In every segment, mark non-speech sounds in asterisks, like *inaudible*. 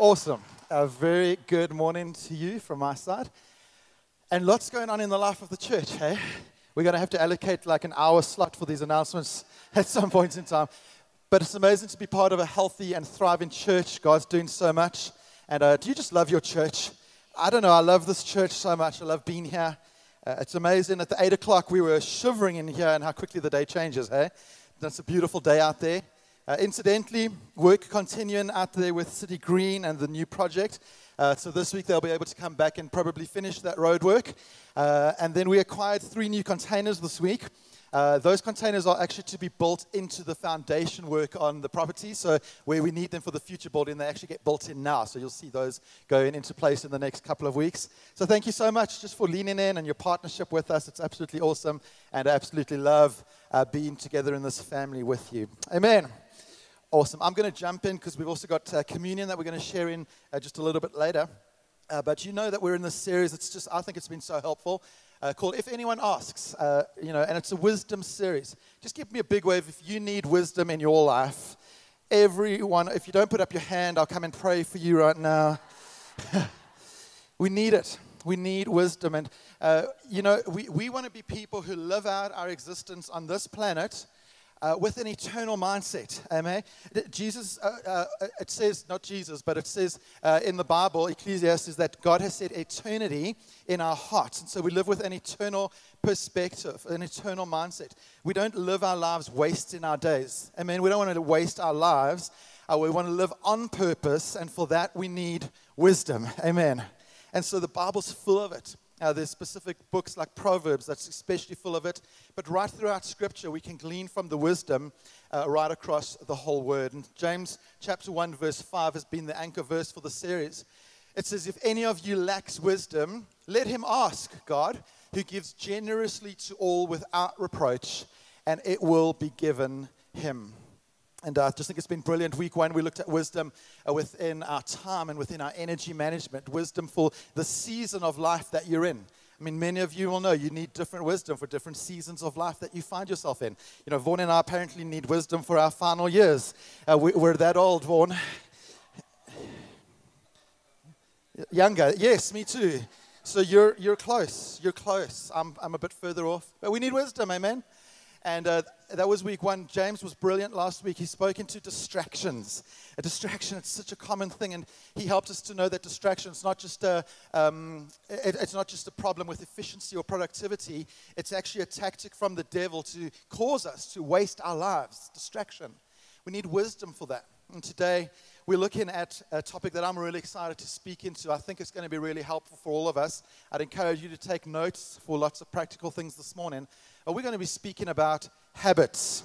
Awesome. A very good morning to you from my side. And lots going on in the life of the church, hey? We're going to have to allocate like an hour slot for these announcements *laughs* at some point in time. But it's amazing to be part of a healthy and thriving church. God's doing so much. And uh, do you just love your church? I don't know. I love this church so much. I love being here. Uh, it's amazing. At the 8 o'clock, we were shivering in here and how quickly the day changes, hey? That's a beautiful day out there. Uh, incidentally, work continuing out there with City Green and the new project. Uh, so this week they'll be able to come back and probably finish that road work. Uh, and then we acquired three new containers this week. Uh, those containers are actually to be built into the foundation work on the property. So where we need them for the future building, they actually get built in now. So you'll see those going into place in the next couple of weeks. So thank you so much just for leaning in and your partnership with us. It's absolutely awesome, and I absolutely love uh, being together in this family with you. Amen. Awesome. I'm going to jump in because we've also got uh, communion that we're going to share in uh, just a little bit later. Uh, but you know that we're in this series. It's just, I think it's been so helpful. Uh, called If Anyone Asks, uh, you know, and it's a wisdom series. Just give me a big wave if you need wisdom in your life. Everyone, if you don't put up your hand, I'll come and pray for you right now. *laughs* we need it. We need wisdom. And, uh, you know, we, we want to be people who live out our existence on this planet uh, with an eternal mindset. Amen. Jesus, uh, uh, it says, not Jesus, but it says uh, in the Bible, Ecclesiastes, that God has set eternity in our hearts. And so we live with an eternal perspective, an eternal mindset. We don't live our lives wasting our days. Amen. We don't want to waste our lives. Uh, we want to live on purpose, and for that we need wisdom. Amen. And so the Bible's full of it. Uh, there's specific books like Proverbs that's especially full of it. But right throughout Scripture, we can glean from the wisdom uh, right across the whole Word. And James chapter 1, verse 5 has been the anchor verse for the series. It says, If any of you lacks wisdom, let him ask God, who gives generously to all without reproach, and it will be given him. And uh, I just think it's been brilliant. Week one, we looked at wisdom uh, within our time and within our energy management, wisdom for the season of life that you're in. I mean, many of you will know you need different wisdom for different seasons of life that you find yourself in. You know, Vaughan and I apparently need wisdom for our final years. Uh, we, are that old, Vaughan. Younger, yes, me too. So you're, you're close. You're close. I'm, I'm a bit further off. But we need wisdom, amen? And uh, that was week one. James was brilliant last week. He spoke into distractions. A distraction, it's such a common thing. And he helped us to know that distraction is not just a, um, it, it's not just a problem with efficiency or productivity. It's actually a tactic from the devil to cause us to waste our lives. Distraction. We need wisdom for that. And today, we're looking at a topic that I'm really excited to speak into. I think it's going to be really helpful for all of us. I'd encourage you to take notes for lots of practical things this morning are we going to be speaking about habits.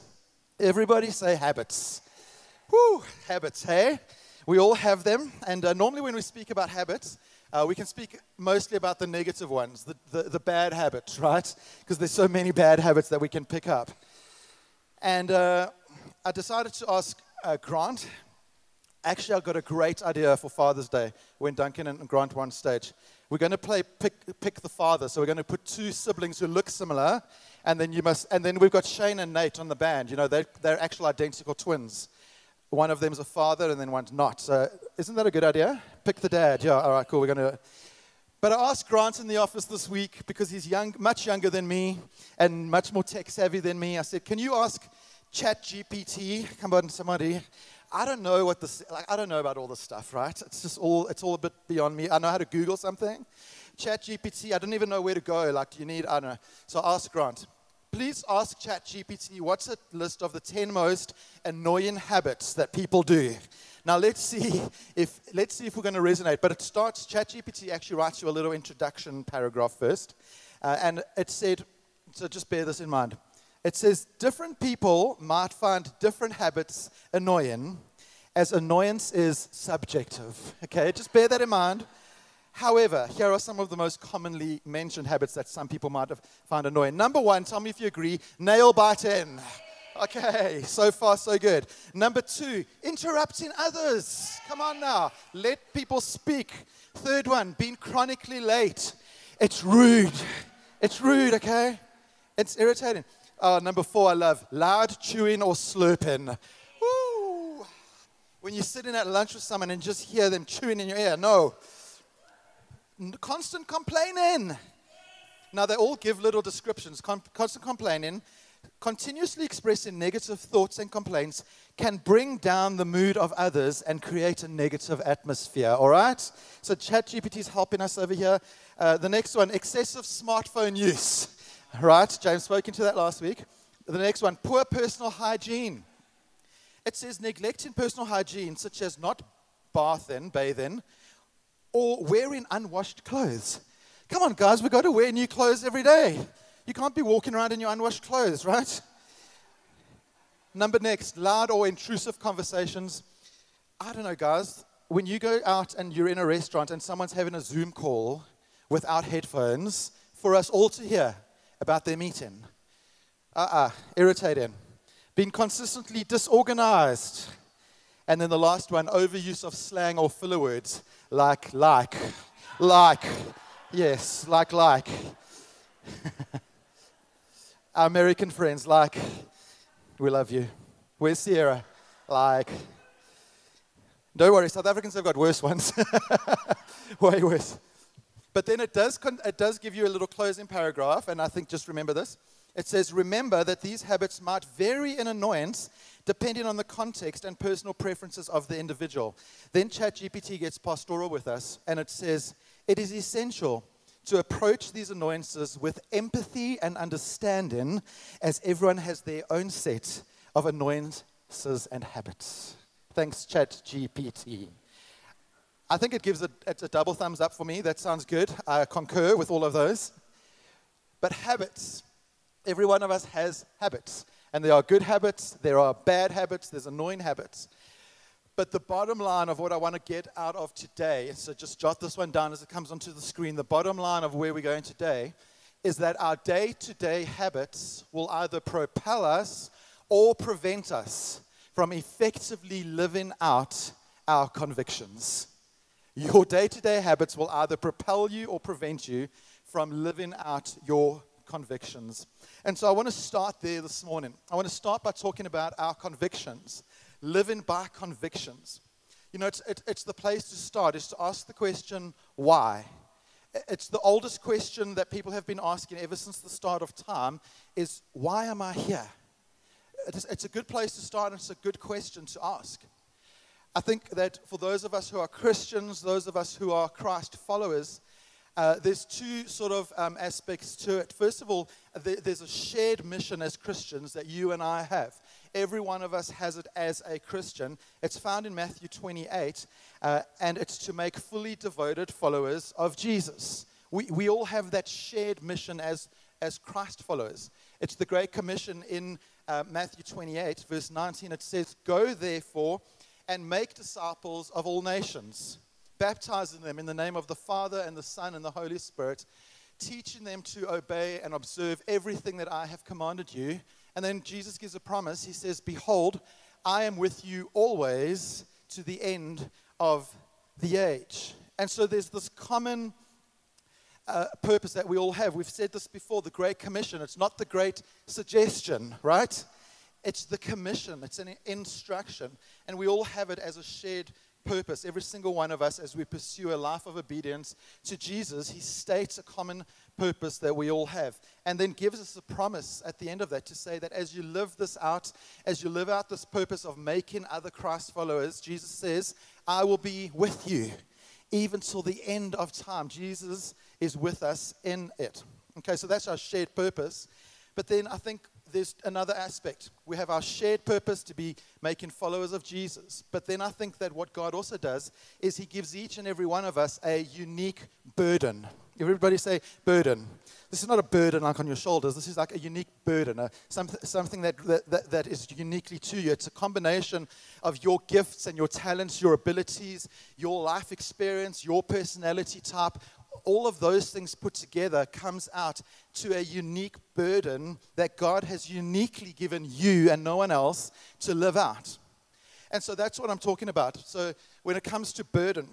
Everybody say habits. Whoo, habits, hey? We all have them. And uh, normally, when we speak about habits, uh, we can speak mostly about the negative ones, the, the, the bad habits, right? Because there's so many bad habits that we can pick up. And uh, I decided to ask uh, Grant. Actually, I got a great idea for Father's Day when Duncan and Grant were on stage. We're going to play pick, pick the father. So we're going to put two siblings who look similar and then you must, and then we've got Shane and Nate on the band. You know, they're, they're actual identical twins. One of them is a father, and then one's not. So isn't that a good idea? Pick the dad. Yeah. All right. Cool. We're gonna. But I asked Grant in the office this week because he's young, much younger than me, and much more tech savvy than me. I said, "Can you ask ChatGPT? Come on, somebody." I don't know what this. Like, I don't know about all this stuff, right? It's just all. It's all a bit beyond me. I know how to Google something. ChatGPT. I don't even know where to go. Like, you need. I don't know. So I asked Grant please ask ChatGPT what's a list of the 10 most annoying habits that people do. Now let's see if let's see if we're going to resonate. But it starts. ChatGPT actually writes you a little introduction paragraph first, uh, and it said. So just bear this in mind. It says different people might find different habits annoying, as annoyance is subjective. Okay, just bear that in mind. However, here are some of the most commonly mentioned habits that some people might have found annoying. Number one, tell me if you agree, nail biting. Okay, so far so good. Number two, interrupting others. Come on now, let people speak. Third one, being chronically late. It's rude. It's rude, okay? It's irritating. Uh, number four, I love loud chewing or slurping. Woo. when you're sitting at lunch with someone and just hear them chewing in your ear. No. Constant complaining. Now, they all give little descriptions. Con- constant complaining, continuously expressing negative thoughts and complaints can bring down the mood of others and create a negative atmosphere. All right? So, ChatGPT is helping us over here. Uh, the next one excessive smartphone use. *laughs* Right? James spoke into that last week. The next one poor personal hygiene. It says neglecting personal hygiene, such as not bathing, bathing, or wearing unwashed clothes. Come on, guys, we've got to wear new clothes every day. You can't be walking around in your unwashed clothes, right? Number next, loud or intrusive conversations. I don't know, guys. When you go out and you're in a restaurant and someone's having a Zoom call without headphones for us all to hear about their meeting. Uh uh-uh, uh, irritating. Being consistently disorganized. And then the last one, overuse of slang or filler words like, like, like. Yes, like, like. *laughs* Our American friends, like, we love you. Where's Sierra? Like, don't worry, South Africans have got worse ones. *laughs* Way worse. But then it does, con- it does give you a little closing paragraph, and I think just remember this. It says, Remember that these habits might vary in annoyance depending on the context and personal preferences of the individual. Then ChatGPT gets pastoral with us, and it says, It is essential to approach these annoyances with empathy and understanding, as everyone has their own set of annoyances and habits. Thanks, ChatGPT. I think it gives a, a double thumbs up for me. That sounds good. I concur with all of those. But habits, every one of us has habits. And there are good habits, there are bad habits, there's annoying habits. But the bottom line of what I want to get out of today, so just jot this one down as it comes onto the screen. The bottom line of where we're going today is that our day to day habits will either propel us or prevent us from effectively living out our convictions. Your day to day habits will either propel you or prevent you from living out your convictions. And so I want to start there this morning. I want to start by talking about our convictions living by convictions. You know, it's, it, it's the place to start, is to ask the question, why? It's the oldest question that people have been asking ever since the start of time is, why am I here? It's, it's a good place to start, and it's a good question to ask. I think that for those of us who are Christians, those of us who are Christ followers, uh, there's two sort of um, aspects to it. First of all, there's a shared mission as Christians that you and I have. Every one of us has it as a Christian. It's found in Matthew 28, uh, and it's to make fully devoted followers of Jesus. We, we all have that shared mission as, as Christ followers. It's the Great Commission in uh, Matthew 28, verse 19. It says, Go therefore and make disciples of all nations, baptizing them in the name of the Father and the Son and the Holy Spirit, teaching them to obey and observe everything that I have commanded you. And then Jesus gives a promise. He says, Behold, I am with you always to the end of the age. And so there's this common uh, purpose that we all have. We've said this before the Great Commission. It's not the Great Suggestion, right? It's the commission, it's an instruction. And we all have it as a shared purpose. Every single one of us, as we pursue a life of obedience to Jesus, he states a common purpose that we all have. And then gives us a promise at the end of that to say that as you live this out, as you live out this purpose of making other Christ followers, Jesus says, I will be with you even till the end of time. Jesus is with us in it. Okay, so that's our shared purpose. But then I think there's another aspect. We have our shared purpose to be making followers of Jesus. But then I think that what God also does is He gives each and every one of us a unique burden. Everybody say burden. This is not a burden like on your shoulders. This is like a unique burden, a, something, something that, that, that is uniquely to you. It's a combination of your gifts and your talents, your abilities, your life experience, your personality type, all of those things put together comes out to a unique burden that God has uniquely given you and no one else to live out. And so that's what I'm talking about. So when it comes to burden,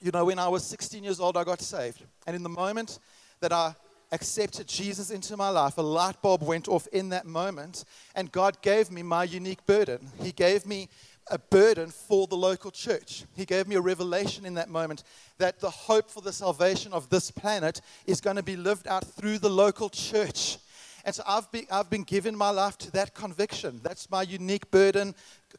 you know, when I was 16 years old, I got saved. And in the moment that I accepted Jesus into my life, a light bulb went off in that moment, and God gave me my unique burden. He gave me a burden for the local church. He gave me a revelation in that moment that the hope for the salvation of this planet is going to be lived out through the local church. And so I've been, I've been given my life to that conviction. That's my unique burden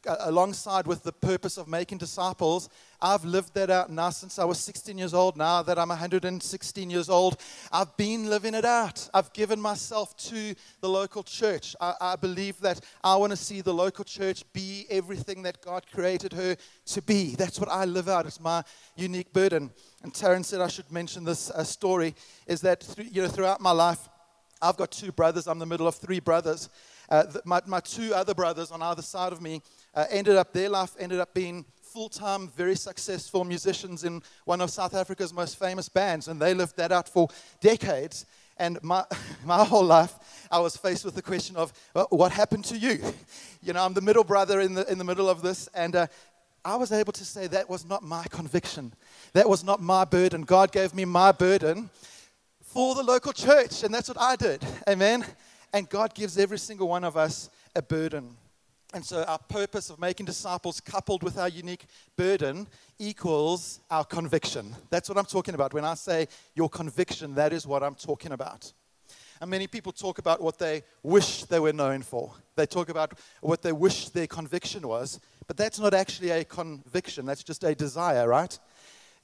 alongside with the purpose of making disciples. I've lived that out now since I was 16 years old. Now that I'm 116 years old, I've been living it out. I've given myself to the local church. I, I believe that I want to see the local church be everything that God created her to be. That's what I live out. It's my unique burden. And Taryn said I should mention this uh, story is that th- you know throughout my life, I've got two brothers. I'm the middle of three brothers. Uh, my, my two other brothers on either side of me uh, ended up, their life ended up being full time, very successful musicians in one of South Africa's most famous bands, and they lived that out for decades. And my, *laughs* my whole life, I was faced with the question of, well, what happened to you? *laughs* You know, I'm the middle brother in the, in the middle of this, and uh, I was able to say that was not my conviction. That was not my burden. God gave me my burden for the local church, and that's what I did. Amen. And God gives every single one of us a burden. And so, our purpose of making disciples, coupled with our unique burden, equals our conviction. That's what I'm talking about. When I say your conviction, that is what I'm talking about. And many people talk about what they wish they were known for. They talk about what they wish their conviction was, but that's not actually a conviction, that's just a desire, right?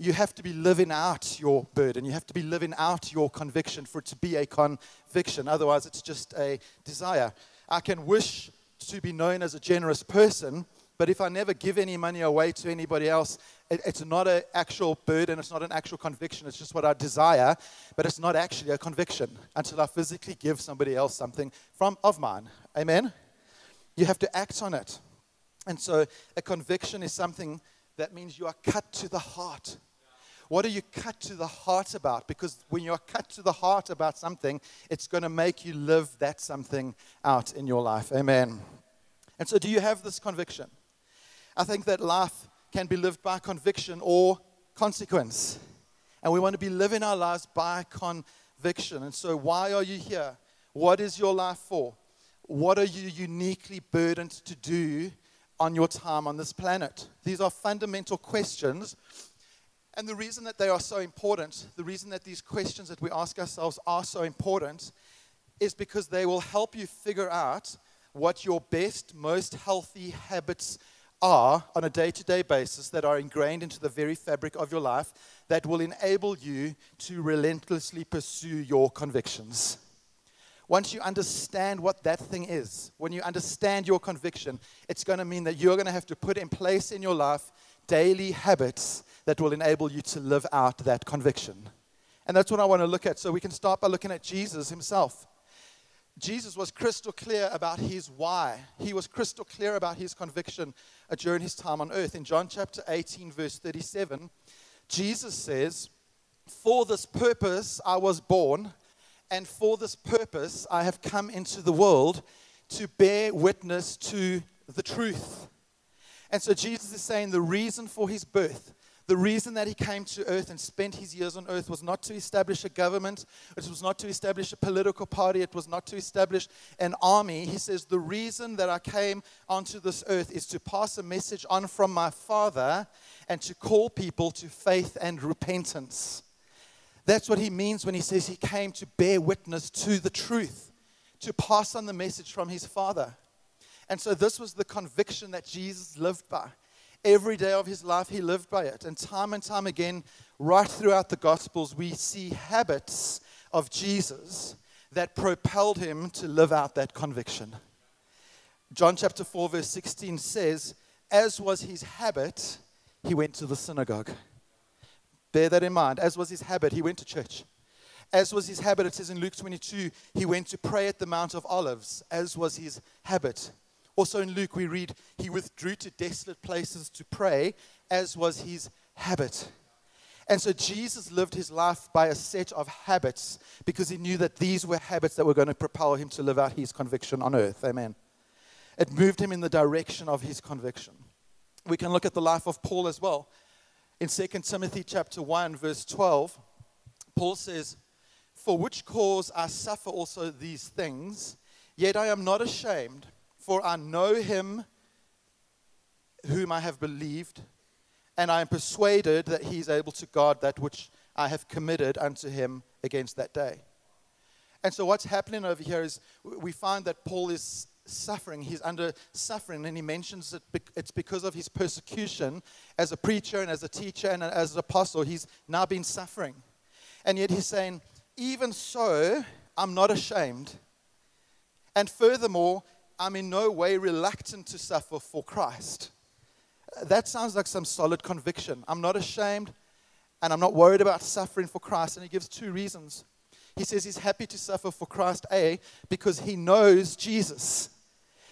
You have to be living out your burden. You have to be living out your conviction for it to be a conviction. Otherwise, it's just a desire. I can wish to be known as a generous person, but if I never give any money away to anybody else, it, it's not an actual burden, it's not an actual conviction, it's just what I desire, but it's not actually a conviction until I physically give somebody else something from of mine. Amen? You have to act on it. And so a conviction is something that means you are cut to the heart. What are you cut to the heart about? Because when you're cut to the heart about something, it's going to make you live that something out in your life. Amen. And so, do you have this conviction? I think that life can be lived by conviction or consequence. And we want to be living our lives by conviction. And so, why are you here? What is your life for? What are you uniquely burdened to do on your time on this planet? These are fundamental questions and the reason that they are so important, the reason that these questions that we ask ourselves are so important, is because they will help you figure out what your best, most healthy habits are on a day to day basis that are ingrained into the very fabric of your life that will enable you to relentlessly pursue your convictions. Once you understand what that thing is, when you understand your conviction, it's going to mean that you're going to have to put in place in your life daily habits that will enable you to live out that conviction. And that's what I want to look at. So we can start by looking at Jesus himself. Jesus was crystal clear about his why. He was crystal clear about his conviction uh, during his time on earth. In John chapter 18, verse 37, Jesus says, For this purpose I was born, and for this purpose I have come into the world to bear witness to the truth. And so Jesus is saying the reason for his birth, the reason that he came to earth and spent his years on earth was not to establish a government, it was not to establish a political party, it was not to establish an army. He says, The reason that I came onto this earth is to pass a message on from my Father and to call people to faith and repentance. That's what he means when he says he came to bear witness to the truth, to pass on the message from his Father. And so this was the conviction that Jesus lived by. Every day of his life, he lived by it. And time and time again, right throughout the Gospels, we see habits of Jesus that propelled him to live out that conviction. John chapter 4, verse 16 says, As was his habit, he went to the synagogue. Bear that in mind. As was his habit, he went to church. As was his habit, it says in Luke 22, he went to pray at the Mount of Olives. As was his habit, also in Luke, we read, he withdrew to desolate places to pray, as was his habit. And so Jesus lived his life by a set of habits because he knew that these were habits that were going to propel him to live out his conviction on earth. Amen. It moved him in the direction of his conviction. We can look at the life of Paul as well. In 2 Timothy chapter 1 verse 12, Paul says, "For which cause I suffer also these things, yet I am not ashamed, for I know him whom I have believed, and I am persuaded that he is able to guard that which I have committed unto him against that day. And so, what's happening over here is we find that Paul is suffering. He's under suffering, and he mentions that it's because of his persecution as a preacher and as a teacher and as an apostle. He's now been suffering. And yet, he's saying, Even so, I'm not ashamed. And furthermore, I'm in no way reluctant to suffer for Christ. That sounds like some solid conviction. I'm not ashamed and I'm not worried about suffering for Christ. And he gives two reasons. He says he's happy to suffer for Christ, A, because he knows Jesus.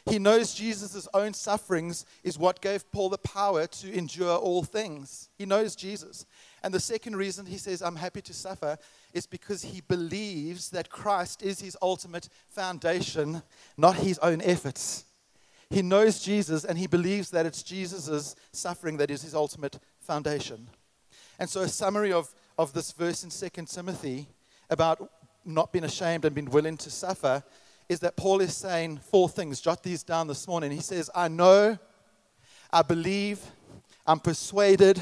He knows Jesus' own sufferings is what gave Paul the power to endure all things. He knows Jesus. And the second reason he says, I'm happy to suffer, is because he believes that Christ is his ultimate foundation, not his own efforts. He knows Jesus and he believes that it's Jesus' suffering that is his ultimate foundation. And so, a summary of, of this verse in 2 Timothy about not being ashamed and being willing to suffer is that Paul is saying four things. Jot these down this morning. He says, I know, I believe, I'm persuaded,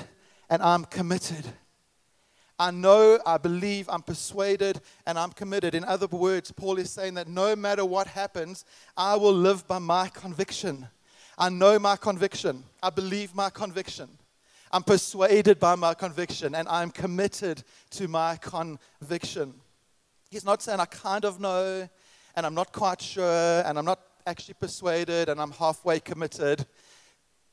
and I'm committed. I know, I believe, I'm persuaded, and I'm committed. In other words, Paul is saying that no matter what happens, I will live by my conviction. I know my conviction. I believe my conviction. I'm persuaded by my conviction, and I'm committed to my conviction. He's not saying, I kind of know, and I'm not quite sure, and I'm not actually persuaded, and I'm halfway committed.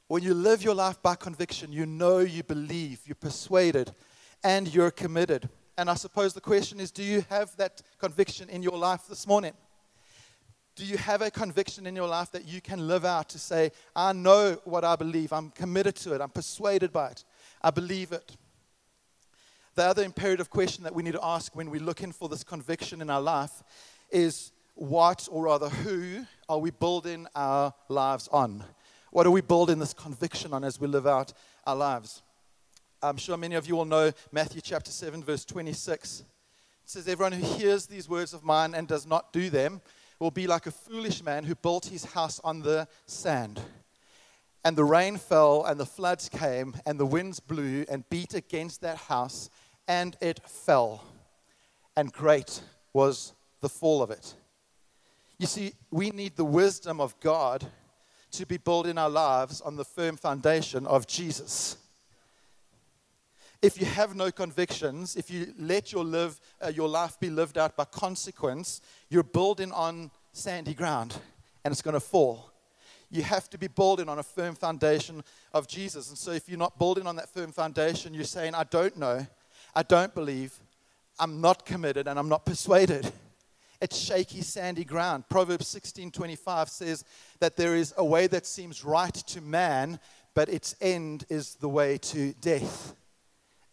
When you live your life by conviction, you know, you believe, you're persuaded, and you're committed. And I suppose the question is do you have that conviction in your life this morning? Do you have a conviction in your life that you can live out to say, I know what I believe, I'm committed to it, I'm persuaded by it, I believe it? The other imperative question that we need to ask when we're looking for this conviction in our life is what, or rather, who are we building our lives on? What are we building this conviction on as we live out our lives? I'm sure many of you will know Matthew chapter 7, verse 26. It says, Everyone who hears these words of mine and does not do them will be like a foolish man who built his house on the sand. And the rain fell, and the floods came, and the winds blew and beat against that house, and it fell. And great was the fall of it. You see, we need the wisdom of God to be building our lives on the firm foundation of Jesus if you have no convictions, if you let your, live, uh, your life be lived out by consequence, you're building on sandy ground and it's going to fall. You have to be building on a firm foundation of Jesus. And so if you're not building on that firm foundation, you're saying, I don't know, I don't believe, I'm not committed, and I'm not persuaded. It's shaky, sandy ground. Proverbs 16:25 says that there is a way that seems right to man, but its end is the way to death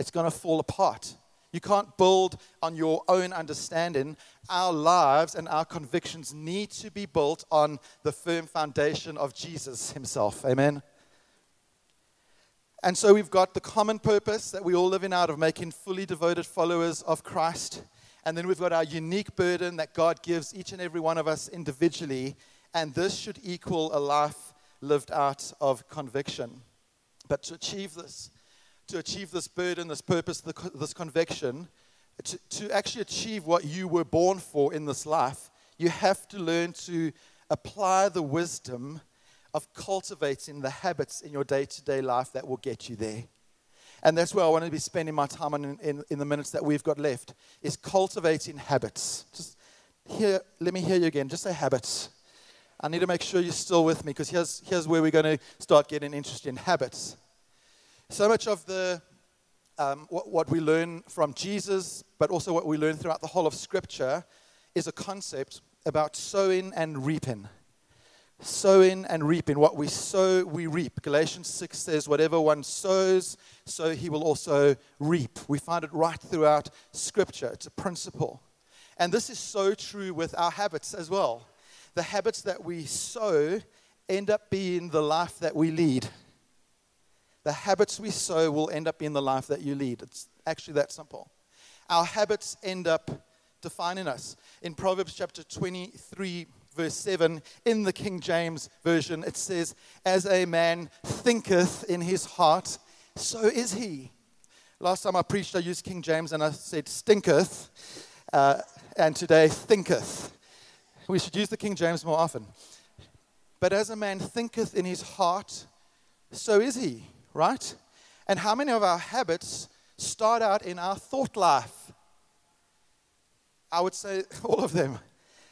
it's going to fall apart. You can't build on your own understanding. Our lives and our convictions need to be built on the firm foundation of Jesus himself. Amen. And so we've got the common purpose that we all live in out of making fully devoted followers of Christ. And then we've got our unique burden that God gives each and every one of us individually. And this should equal a life lived out of conviction. But to achieve this, to achieve this burden, this purpose, this conviction, to, to actually achieve what you were born for in this life, you have to learn to apply the wisdom of cultivating the habits in your day to day life that will get you there. And that's where I want to be spending my time in, in, in, the minutes that we've got left, is cultivating habits. Just here, let me hear you again. Just say habits. I need to make sure you're still with me because here's, here's where we're going to start getting interested in habits. So much of the um, what, what, we learn from Jesus, but also what we learn throughout the whole of Scripture, is a concept about sowing and reaping. Sowing and reaping. What we sow, we reap. Galatians 6 says, Whatever one sows, so he will also reap. We find it right throughout Scripture. It's a principle. And this is so true with our habits as well. The habits that we sow end up being the life that we lead the habits we sow will end up being the life that you lead. It's actually that simple. Our habits end up defining us. In Proverbs chapter 23, verse 7, in the King James Version, it says, As a man thinketh in his heart, so is he. Last time I preached, I used King James and I said stinketh, uh, and today thinketh. We should use the King James more often. But as a man thinketh in his heart, so is he, right? And how many of our habits start out in our thought life? I would say *laughs* all of them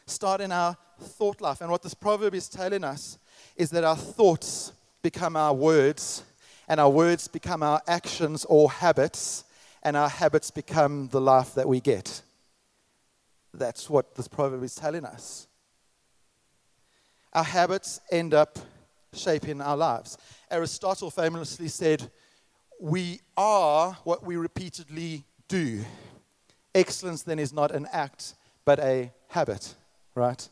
start in our thought life. And what this proverb is telling us is that our thoughts become our words, and our words become our actions or habits, and our habits become the life that we get. That's what this proverb is telling us. Our habits end up shaping our lives. Aristotle famously said, We are what we repeatedly do. Excellence then is not an act, but a habit, right?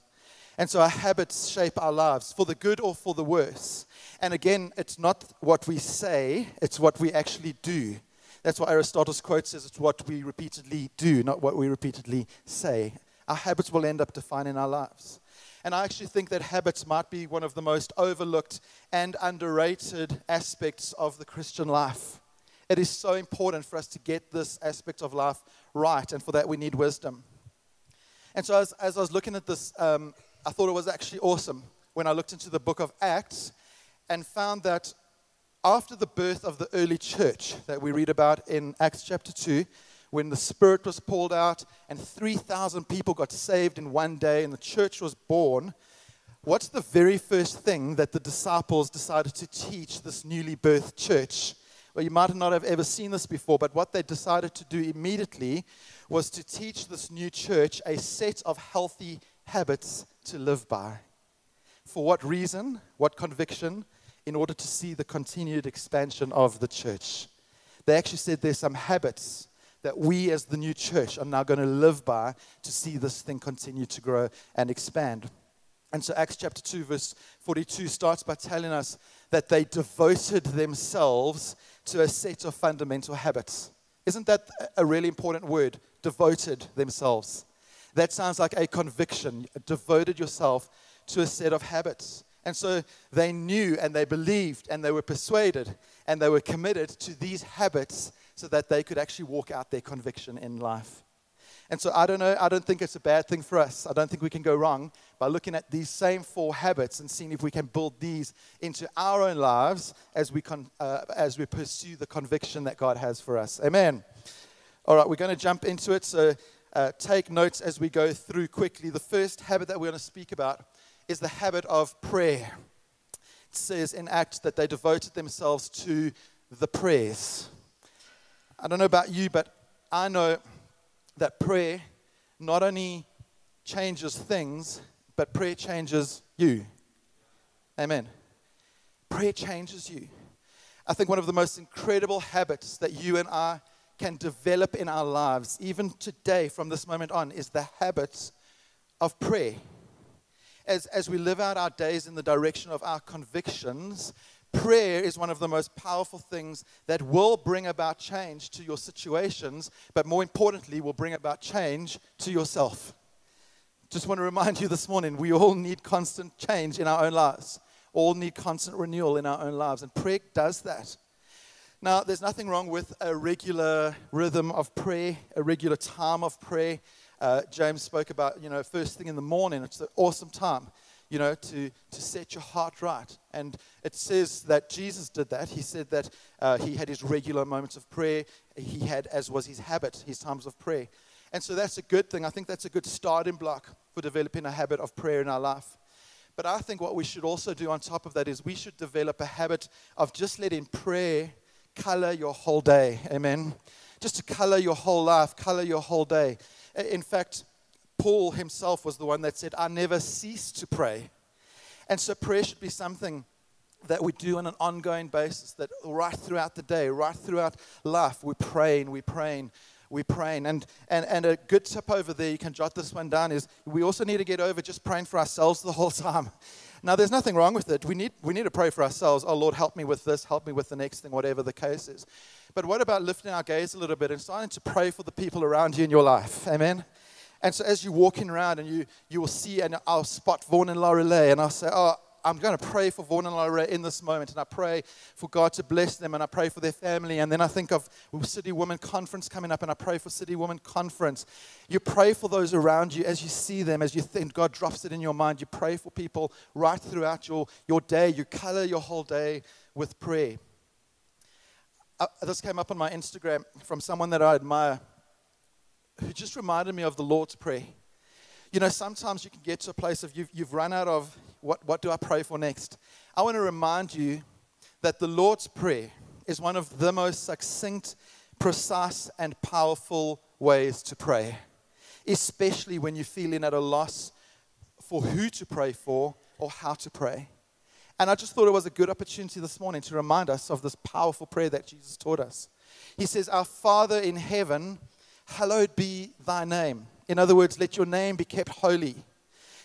And so our habits shape our lives for the good or for the worse. And again, it's not what we say, it's what we actually do. That's why Aristotle's quote says it's what we repeatedly do, not what we repeatedly say. Our habits will end up defining our lives. And I actually think that habits might be one of the most overlooked and underrated aspects of the Christian life. It is so important for us to get this aspect of life right, and for that we need wisdom. And so, as, as I was looking at this um, I thought it was actually awesome when I looked into the book of Acts and found that after the birth of the early church that we read about in Acts chapter 2, when the Spirit was poured out and 3,000 people got saved in one day and the church was born, what's the very first thing that the disciples decided to teach this newly birthed church? Well, you might not have ever seen this before, but what they decided to do immediately was to teach this new church a set of healthy habits to live by. For what reason? What conviction? In order to see the continued expansion of the church. They actually said there's some habits that we as the new church are now going to live by to see this thing continue to grow and expand. And so Acts chapter 2, verse 42 starts by telling us that they devoted themselves to a set of fundamental habits. Isn't that a really important word? Devoted themselves. That sounds like a conviction. Devoted yourself to a set of habits. And so they knew and they believed and they were persuaded and they were committed to these habits so that they could actually walk out their conviction in life. And so I don't know, I don't think it's a bad thing for us. I don't think we can go wrong by looking at these same four habits and seeing if we can build these into our own lives as we, con, uh, as we pursue the conviction that God has for us. Amen. All right, we're going to jump into it. So uh, take notes as we go through quickly. The first habit that we're going to speak about is the habit of prayer. It says in Acts that they devoted themselves to the prayers. I don't know about you, but I know that prayer not only changes things, but prayer changes you. Amen. Prayer changes you. I think one of the most incredible habits that you and I can develop in our lives, even today, from this moment on, is the habit of prayer. As, as we live out our days in the direction of our convictions, prayer is one of the most powerful things that will bring about change to your situations, but more importantly, will bring about change to yourself. Just want to remind you this morning we all need constant change in our own lives, all need constant renewal in our own lives, and prayer does that. Now, there's nothing wrong with a regular rhythm of prayer, a regular time of prayer. Uh, James spoke about, you know, first thing in the morning. It's an awesome time, you know, to, to set your heart right. And it says that Jesus did that. He said that uh, he had his regular moments of prayer. He had, as was his habit, his times of prayer. And so that's a good thing. I think that's a good starting block for developing a habit of prayer in our life. But I think what we should also do on top of that is we should develop a habit of just letting prayer – color your whole day. Amen. Just to color your whole life, color your whole day. In fact, Paul himself was the one that said, I never cease to pray. And so prayer should be something that we do on an ongoing basis, that right throughout the day, right throughout life, we're praying, we're praying, we're praying. And, and, and a good tip over there, you can jot this one down, is we also need to get over just praying for ourselves the whole *laughs* time. Now, there's nothing wrong with it. We need, we need to pray for ourselves. Oh, Lord, help me with this, help me with the next thing, whatever the case is. But what about lifting our gaze a little bit and starting to pray for the people around you in your life? Amen? And so as you're walking around and you, you will see, and I'll spot Vaughan and Lorelei, and I'll say, oh, I'm going to pray for Vaughan and Lorelei in this moment, and I pray for God to bless them, and I pray for their family. And then I think of City Women Conference coming up, and I pray for City Women Conference. You pray for those around you as you see them, as you think God drops it in your mind. You pray for people right throughout your, your day. You color your whole day with prayer. Uh, this came up on my Instagram from someone that I admire who just reminded me of the Lord's Prayer. You know, sometimes you can get to a place of you've, you've run out of what, what do I pray for next? I want to remind you that the Lord's Prayer is one of the most succinct, precise, and powerful ways to pray, especially when you're feeling at a loss for who to pray for or how to pray. And I just thought it was a good opportunity this morning to remind us of this powerful prayer that Jesus taught us. He says, Our Father in heaven, hallowed be thy name. In other words, let your name be kept holy.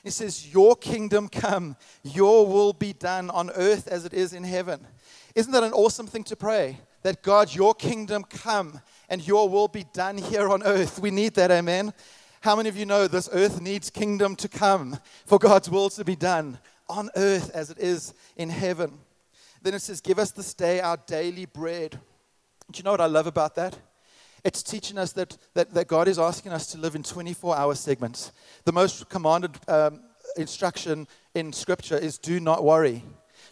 He says, Your kingdom come, your will be done on earth as it is in heaven. Isn't that an awesome thing to pray? That God, your kingdom come and your will be done here on earth. We need that, amen. How many of you know this earth needs kingdom to come for God's will to be done on earth as it is in heaven? Then it says, Give us this day our daily bread. Do you know what I love about that? It's teaching us that, that, that God is asking us to live in 24 hour segments. The most commanded um, instruction in Scripture is do not worry.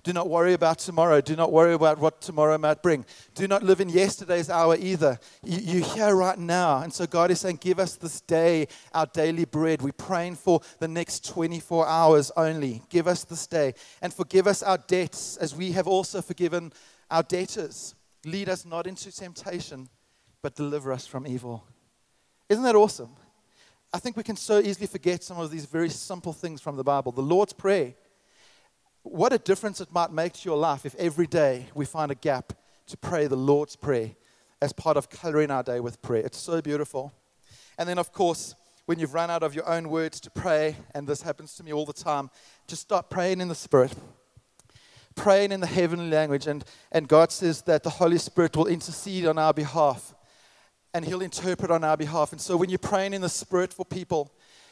Do not worry about tomorrow. Do not worry about what tomorrow might bring. Do not live in yesterday's hour either. You, are here right now. And so God is saying, Give us this day our daily bread. We're praying for the next 24 hours only. Give us this day. And forgive us our debts as we have also forgiven our debtors. Lead us not into temptation, but deliver us from evil. Isn't that awesome? I think we can so easily forget some of these very simple things from the Bible. The Lord's Prayer. What a difference it might make to your life if every day we find a gap to pray the Lord's Prayer as part of coloring our day with prayer. It's so beautiful. And then, of course, when you've run out of your own words to pray, and this happens to me all the time, just start praying in the Spirit praying in the heavenly language, and, and God says that the Holy Spirit will intercede on our behalf and He'll interpret on our behalf. And so when you're praying in the Spirit for people,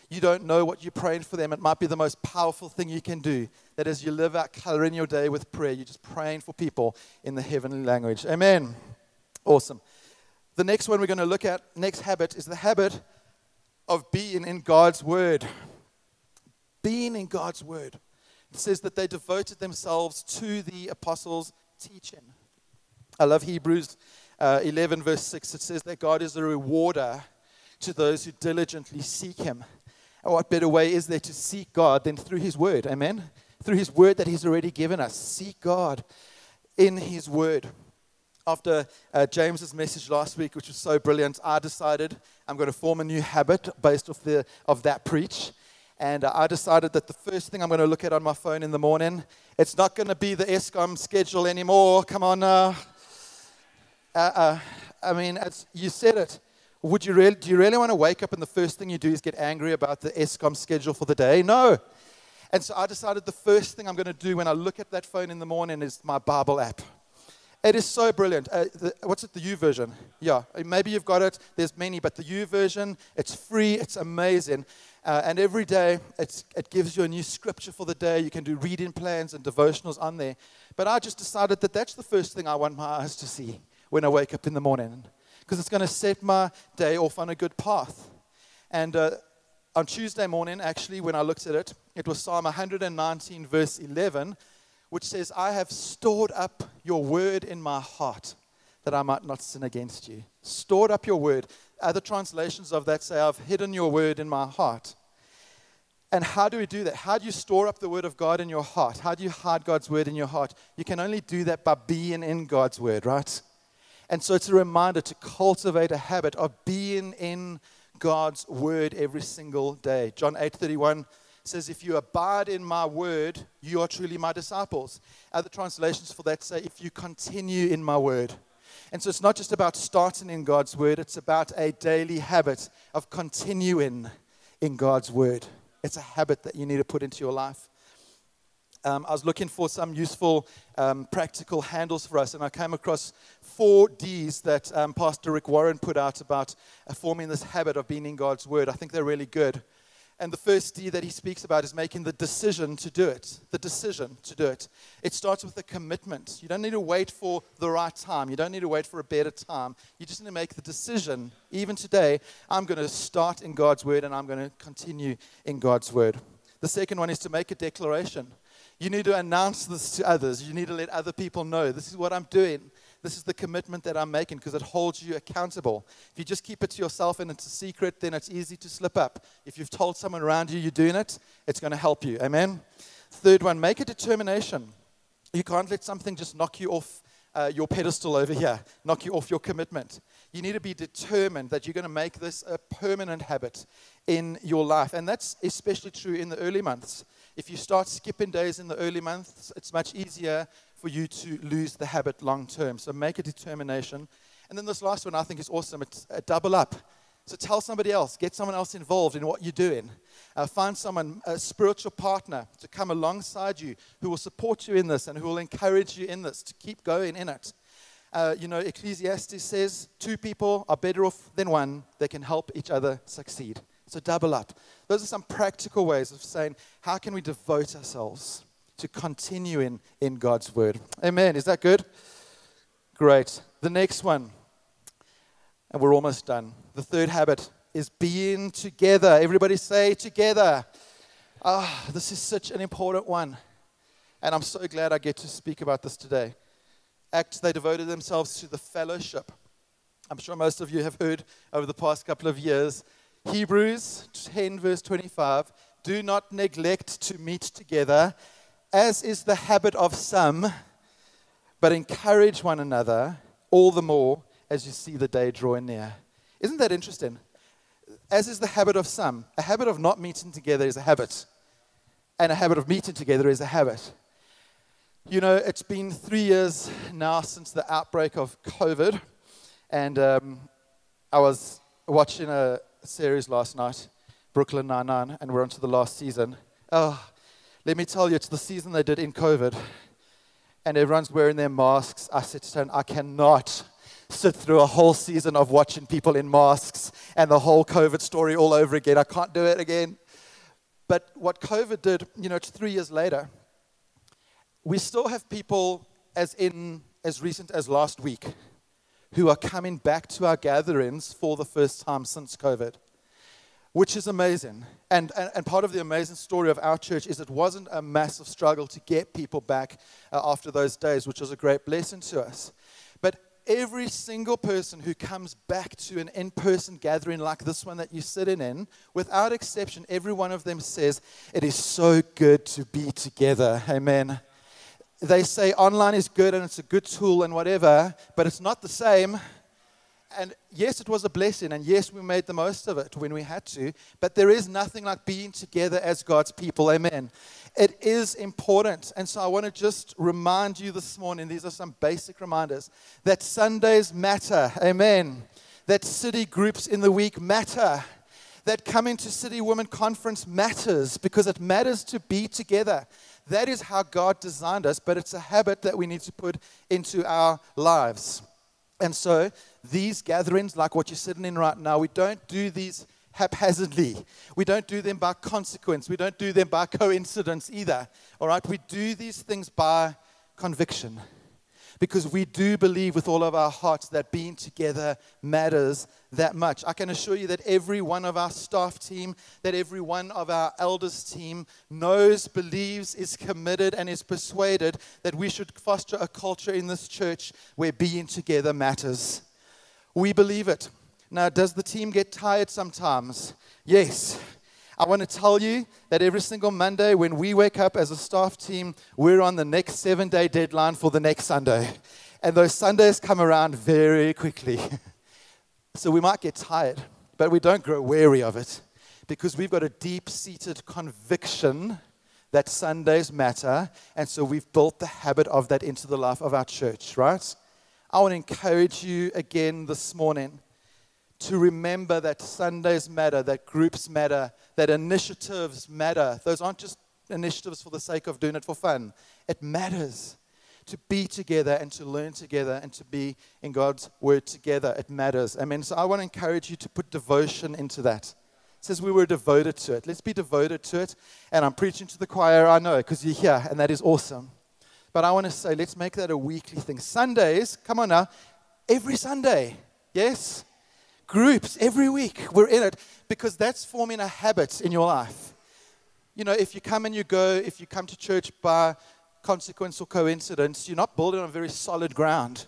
you don't know what you're praying for them. It might be the most powerful thing you can do. That as you live out, coloring your day with prayer, you're just praying for people in the heavenly language. Amen. Awesome. The next one we're going to look at, next habit, is the habit of being in God's Word. Being in God's Word. It says that they devoted themselves to the apostles' teaching. I love Hebrews uh, 11, verse 6, it says that God is a rewarder to those who diligently seek Him. And what better way is there to seek God than through His Word? Amen? Through His Word that He's already given us. Seek God in His Word. After uh, James's message last week, which was so brilliant, I decided I'm going to form a new habit based off the, of that preach. And uh, I decided that the first thing I'm going to look at on my phone in the morning, it's not going to be the Eskom schedule anymore. Come on now. Uh, uh, I mean, as you said it. Would you really, do you really want to wake up and the first thing you do is get angry about the Eskom schedule for the day? No. And so I decided the first thing I'm going to do when I look at that phone in the morning is my Bible app. It is so brilliant. Uh, the, what's it, the YouVersion? Yeah, maybe you've got it. There's many, but the YouVersion, it's free, it's amazing. Uh, and every day, it gives you a new scripture for the day. You can do reading plans and devotionals on there. But I just decided that that's the first thing I want my eyes to see when I wake up in the morning because it's going to set my day off on a good path. And uh, on Tuesday morning, actually, when I looked at it, it was Psalm 119, verse 11, which says, I have stored up your word in my heart that I might not sin against you. Stored up your word. Other translations of that say, I've hidden your word in my heart. And how do we do that? How do you store up the word of God in your heart? How do you hide God's word in your heart? You can only do that by being in God's word, right? And so it's a reminder to cultivate a habit of being in God's word every single day. John 8:31 says, If you abide in my word, you are truly my disciples. Other translations for that say, If you continue in my word. And so it's not just about starting in God's word, it's about a daily habit of continuing in God's word. It's a habit that you need to put into your life. um, I was looking for some useful, um, practical handles for us, and I came across four D's that um, Pastor Rick Warren put out about uh, forming this habit of being in God's Word. I think they're really good. And the first D that he speaks about is making the decision to do it. The decision to do it. It starts with a commitment. You don't need to wait for the right time. You don't need to wait for a better time. You just need to make the decision. Even today, I'm going to start in God's Word and I'm going to continue in God's Word. The second one is to make a declaration. You need to announce this to others. You need to let other people know this is what I'm doing. This is the commitment that I'm making because it holds you accountable. If you just keep it to yourself and it's a secret, then it's easy to slip up. If you've told someone around you you're doing it, it's going to help you. Amen. Third one, make a determination. You can't let something just knock you off uh, your pedestal over here, knock you off your commitment. You need to be determined that you're going to make this a permanent habit in your life. And that's especially true in the early months. If you start skipping days in the early months, it's much easier for you to lose the habit long term. So make a determination. And then this last one I think is awesome. It's a double up. So tell somebody else, get someone else involved in what you're doing. Uh, find someone, a spiritual partner, to come alongside you who will support you in this and who will encourage you in this to keep going in it. Uh, you know, Ecclesiastes says two people are better off than one. They can help each other succeed. So double up. Those are some practical ways of saying, how can we devote ourselves to continuing in God's word? Amen. Is that good? Great. The next one, and we're almost done. The third habit is being together. Everybody say together. Ah, oh, this is such an important one. And I'm so glad I get to speak about this today. Acts, they devoted themselves to the fellowship. I'm sure most of you have heard over the past couple of years Hebrews 10, verse 25 do not neglect to meet together, as is the habit of some, but encourage one another all the more as you see the day drawing near. Isn't that interesting? As is the habit of some, a habit of not meeting together is a habit, and a habit of meeting together is a habit. You know, it's been three years now since the outbreak of COVID, and um, I was watching a, series last night, Brooklyn Nine-Nine, and we're on to the last season. Oh, let me tell you, it's the season they did in COVID. And everyone's wearing their masks. I said to I cannot sit through a whole season of watching people in masks and the whole COVID story all over again. I can't do it again. But what COVID did, you know, it's three years later, we still have people as in as recent as last week who are coming back to our gatherings for the first time since COVID, which is amazing. And, and, and, part of the amazing story of our church is it wasn't a massive struggle to get people back uh, after those days, which was a great blessing to us. But every single person who comes back to an in person gathering like this one that you're sitting in, without exception, every one of them says, It is so good to be together. Amen they say online is good and it's a good tool and whatever, but it's not the same. And yes, it was a blessing, and yes, we made the most of it when we had to, but there is nothing like being together as God's people. Amen. It is important. And so I want to just remind you this morning these are some basic reminders that Sundays matter. Amen. That city groups in the week matter that coming to City Women Conference matters because it matters to be together. That is how God designed us, but it's a habit that we need to put into our lives. And so, these gatherings, like what you're sitting in right now, we don't do these haphazardly. We don't do them by consequence. We don't do them by coincidence either. All right? We do these things by conviction because we do believe with all of our hearts that being together matters that much. I can assure you that every one of our staff team, that every one of our elders team knows, believes, is committed, and is persuaded that we should foster a culture in this church where being together matters. We believe it. Now, does the team get tired sometimes? Yes. I want to tell you that every single Monday when we wake up as a staff team, we're on the next seven day deadline for the next Sunday. And those Sundays come around very quickly. *laughs* so we might get tired, but we don't grow weary of it because we've got a deep seated conviction that Sundays matter. And so we've built the habit of that into the life of our church, right? I want to encourage you again this morning to remember that Sundays matter, that groups matter, that initiatives matter. Those aren't just initiatives for the sake of doing it for fun. It matters to be together and to learn together and to be in God's word together. It matters. I mean, So I want to encourage you to put devotion into that. It says we were devoted to it. Let's be devoted to it. And I'm preaching to the choir, I know, because you're here, and that is awesome. But I want to say, let's make that a weekly thing. Sundays, come on now, every Sunday, yes? Groups every week, we're in it because that's forming a habit in your life. You know, if you come and you go, if you come to church by consequence or coincidence, you're not building on very solid ground.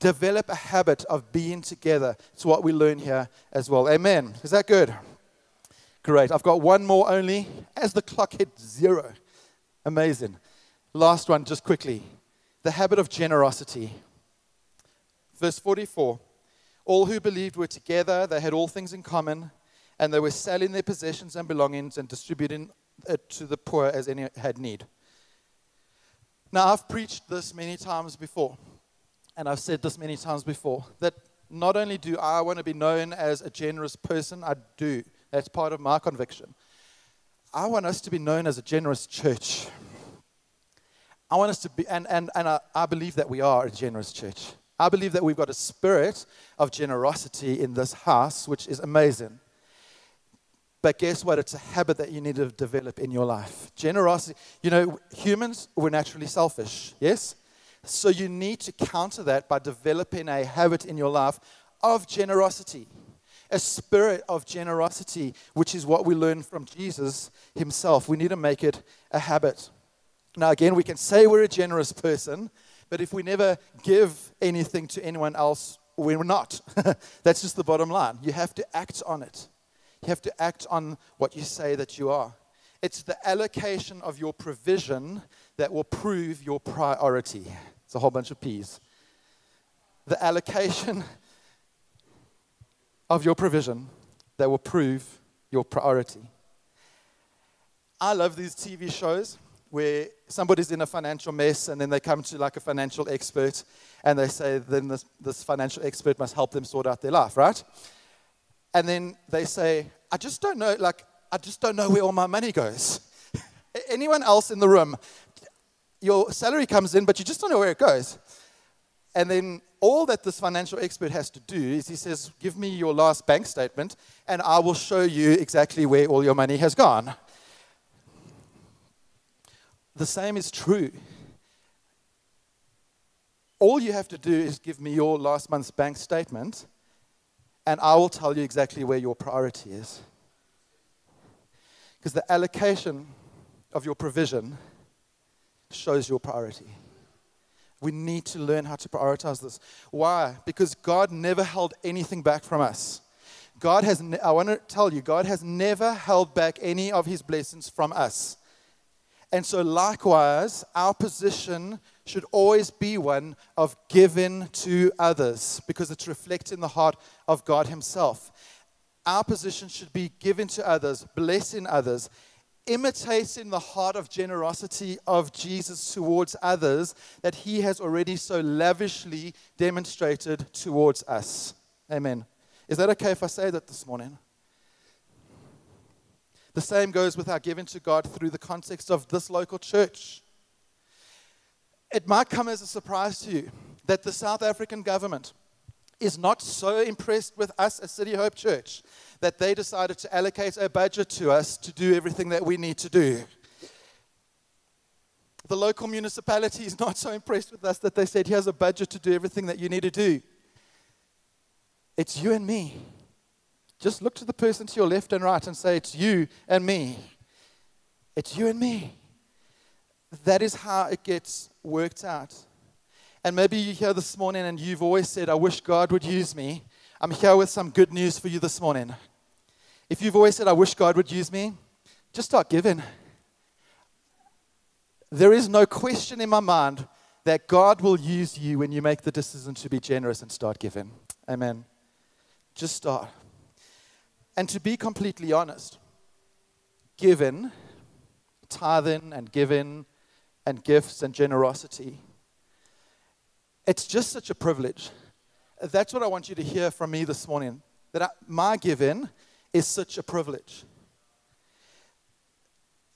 Develop a habit of being together. It's what we learn here as well. Amen. Is that good? Great. I've got one more only as the clock hit zero. Amazing. Last one, just quickly. The habit of generosity. Verse 44 All who believed were together, they had all things in common, and they were selling their possessions and belongings and distributing it to the poor as any had need. Now, I've preached this many times before, and I've said this many times before that not only do I want to be known as a generous person, I do. That's part of my conviction. I want us to be known as a generous church. I want us to be, and, and, and I, I believe that we are a generous church. I believe that we've got a spirit of generosity in this house, which is amazing. But guess what? It's a habit that you need to develop in your life. Generosity. You know, humans were naturally selfish, yes? So you need to counter that by developing a habit in your life of generosity, a spirit of generosity, which is what we learn from Jesus himself. We need to make it a habit. Now, again, we can say we're a generous person, but if we never give anything to anyone else, we're not. *laughs* That's just the bottom line. You have to act on it. You have to act on what you say that you are. It's the allocation of your provision that will prove your priority. It's a whole bunch of P's. The allocation of your provision that will prove your priority. I love these TV shows where somebody's in a financial mess and then they come to like a financial expert and they say then this, this financial expert must help them sort out their life, right? and then they say, I just don't know, like, I just don't know where all my money goes. *laughs* Anyone else in the room, your salary comes in, but you just don't know where it goes. And then all that this financial expert has to do is he says, Give me your last bank statement, and I will show you exactly where all your money has gone. The same is true. All you have to do is give me your last month's bank statement, and I will tell you exactly where your priority is. Because the allocation of your provision shows your priority. We need to learn how to prioritize this. Why? Because God never held anything back from us. God has, I want to tell you, God has never held back any of his blessings from us. And so, likewise, our position should always be one of giving to others because it's reflecting the heart of God Himself. Our position should be giving to others, blessing others, imitating the heart of generosity of Jesus towards others that He has already so lavishly demonstrated towards us. Amen. Is that okay if I say that this morning? The same goes with our giving to God through the context of this local church it might come as a surprise to you that the South African government is not so impressed with us as City Hope Church that they decided to allocate a budget to us to do everything that we need to do. The local municipality is not so impressed with us that they said, here's a budget to do everything that you need to do. It's you and me. Just look to the person to your left and right and say, It's you and me. It's you and me. That is how it gets worked out. And maybe you're here this morning and you've always said, I wish God would use me. I'm here with some good news for you this morning. If you've always said, I wish God would use me, just start giving. There is no question in my mind that God will use you when you make the decision to be generous and start giving. Amen. Just start. And to be completely honest, giving, tithing and giving and gifts and generosity. It's just such a privilege. That's what I want you to hear from me this morning. That I, my giving is such a privilege.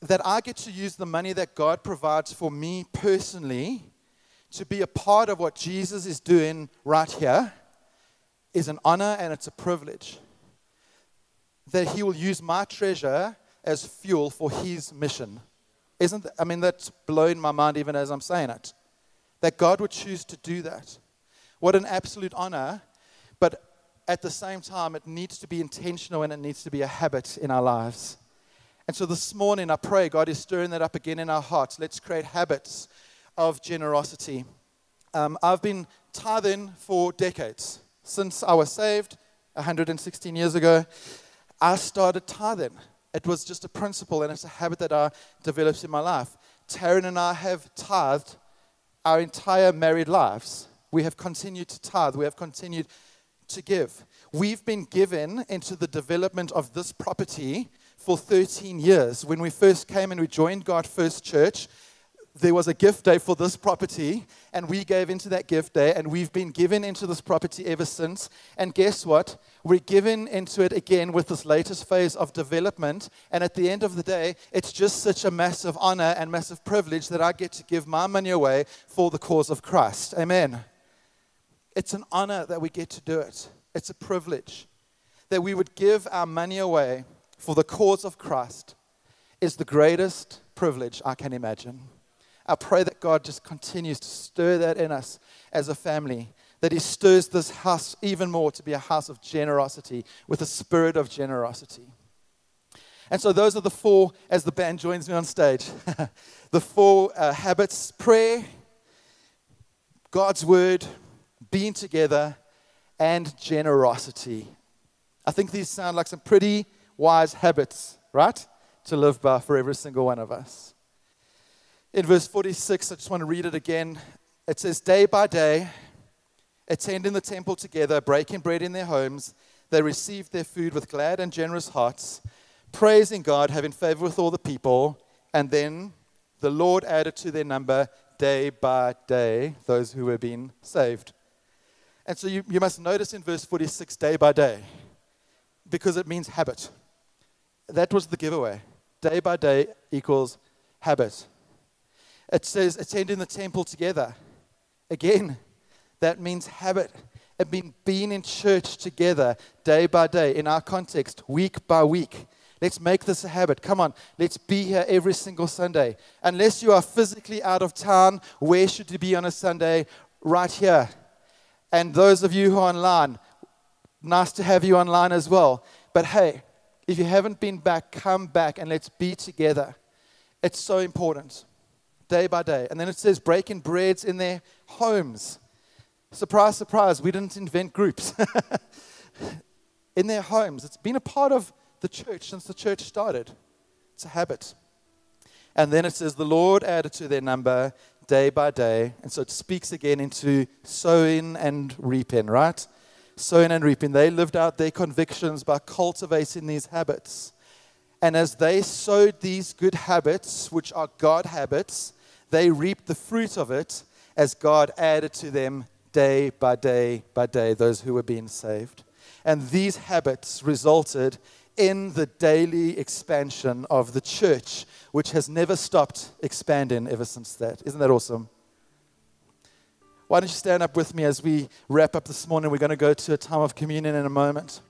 that I get to use the money that God provides for me personally to be a part of what Jesus is doing right here is an honor and it's a privilege. That He will use my treasure as fuel for His mission. Isn't I mean, that's blowing my mind even as I'm saying it. That God would choose to do that. What an absolute honor. But at the same time, it needs to be intentional and it needs to be a habit in our lives. And so this morning, I pray God is stirring that up again in our hearts. Let's create habits of generosity. Um, I've been tithing for decades. Since I was saved 116 years ago, I started tithing. It was just a principle and it's a habit that I developed in my life. Taryn and I have tithed our entire married lives. We have continued to tithe, we have continued to give. We've been given into the development of this property for 13 years. When we first came and we joined God First Church, there was a gift day for this property, and we gave into that gift day, and we've been given into this property ever since. And guess what? We're given into it again with this latest phase of development. And at the end of the day, it's just such a massive honor and massive privilege that I get to give my money away for the cause of Christ. Amen. It's an honor that we get to do it, it's a privilege that we would give our money away for the cause of Christ is the greatest privilege I can imagine. I pray that God just continues to stir that in us as a family, that He stirs this house even more to be a house of generosity with a spirit of generosity. And so, those are the four, as the band joins me on stage, *laughs* the four uh, habits prayer, God's word, being together, and generosity. I think these sound like some pretty wise habits, right? To live by for every single one of us. In verse 46, I just want to read it again. It says, Day by day, attending the temple together, breaking bread in their homes, they received their food with glad and generous hearts, praising God, having favor with all the people. And then the Lord added to their number day by day those who were being saved. And so you, you must notice in verse 46, day by day, because it means habit. That was the giveaway. Day by day equals habit. It says attending the temple together. Again, that means habit. It means being in church together day by day, in our context, week by week. Let's make this a habit. Come on, let's be here every single Sunday. Unless you are physically out of town, where should you be on a Sunday? Right here. And those of you who are online, nice to have you online as well. But hey, if you haven't been back, come back and let's be together. It's so important day by day. And then it says breaking breads in their homes. Surprise, surprise, we didn't invent groups. *laughs* in their homes. It's been a part of the church since the church started. It's a habit. And then it says, The Lord added to their number day by day. And so it speaks again into sowing and reaping, right? Sowing and reaping. They lived out their convictions by cultivating these habits. And as they sowed these good habits, which are God habits, they reaped the fruit of it as God added to them day by day by day those who were being saved. And these habits resulted in the daily expansion of the church, which has never stopped expanding ever since that. Isn't that awesome? Why don't you stand up with me as we wrap up this morning? We're going to go to a time of communion in a moment.